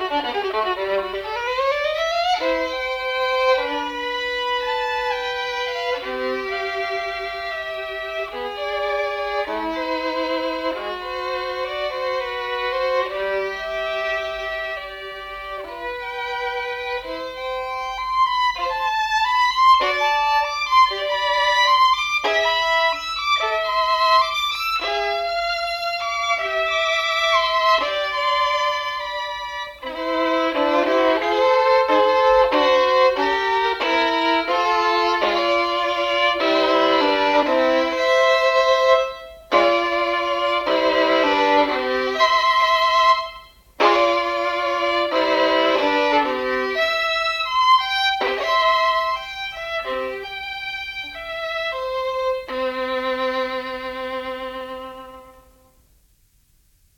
Música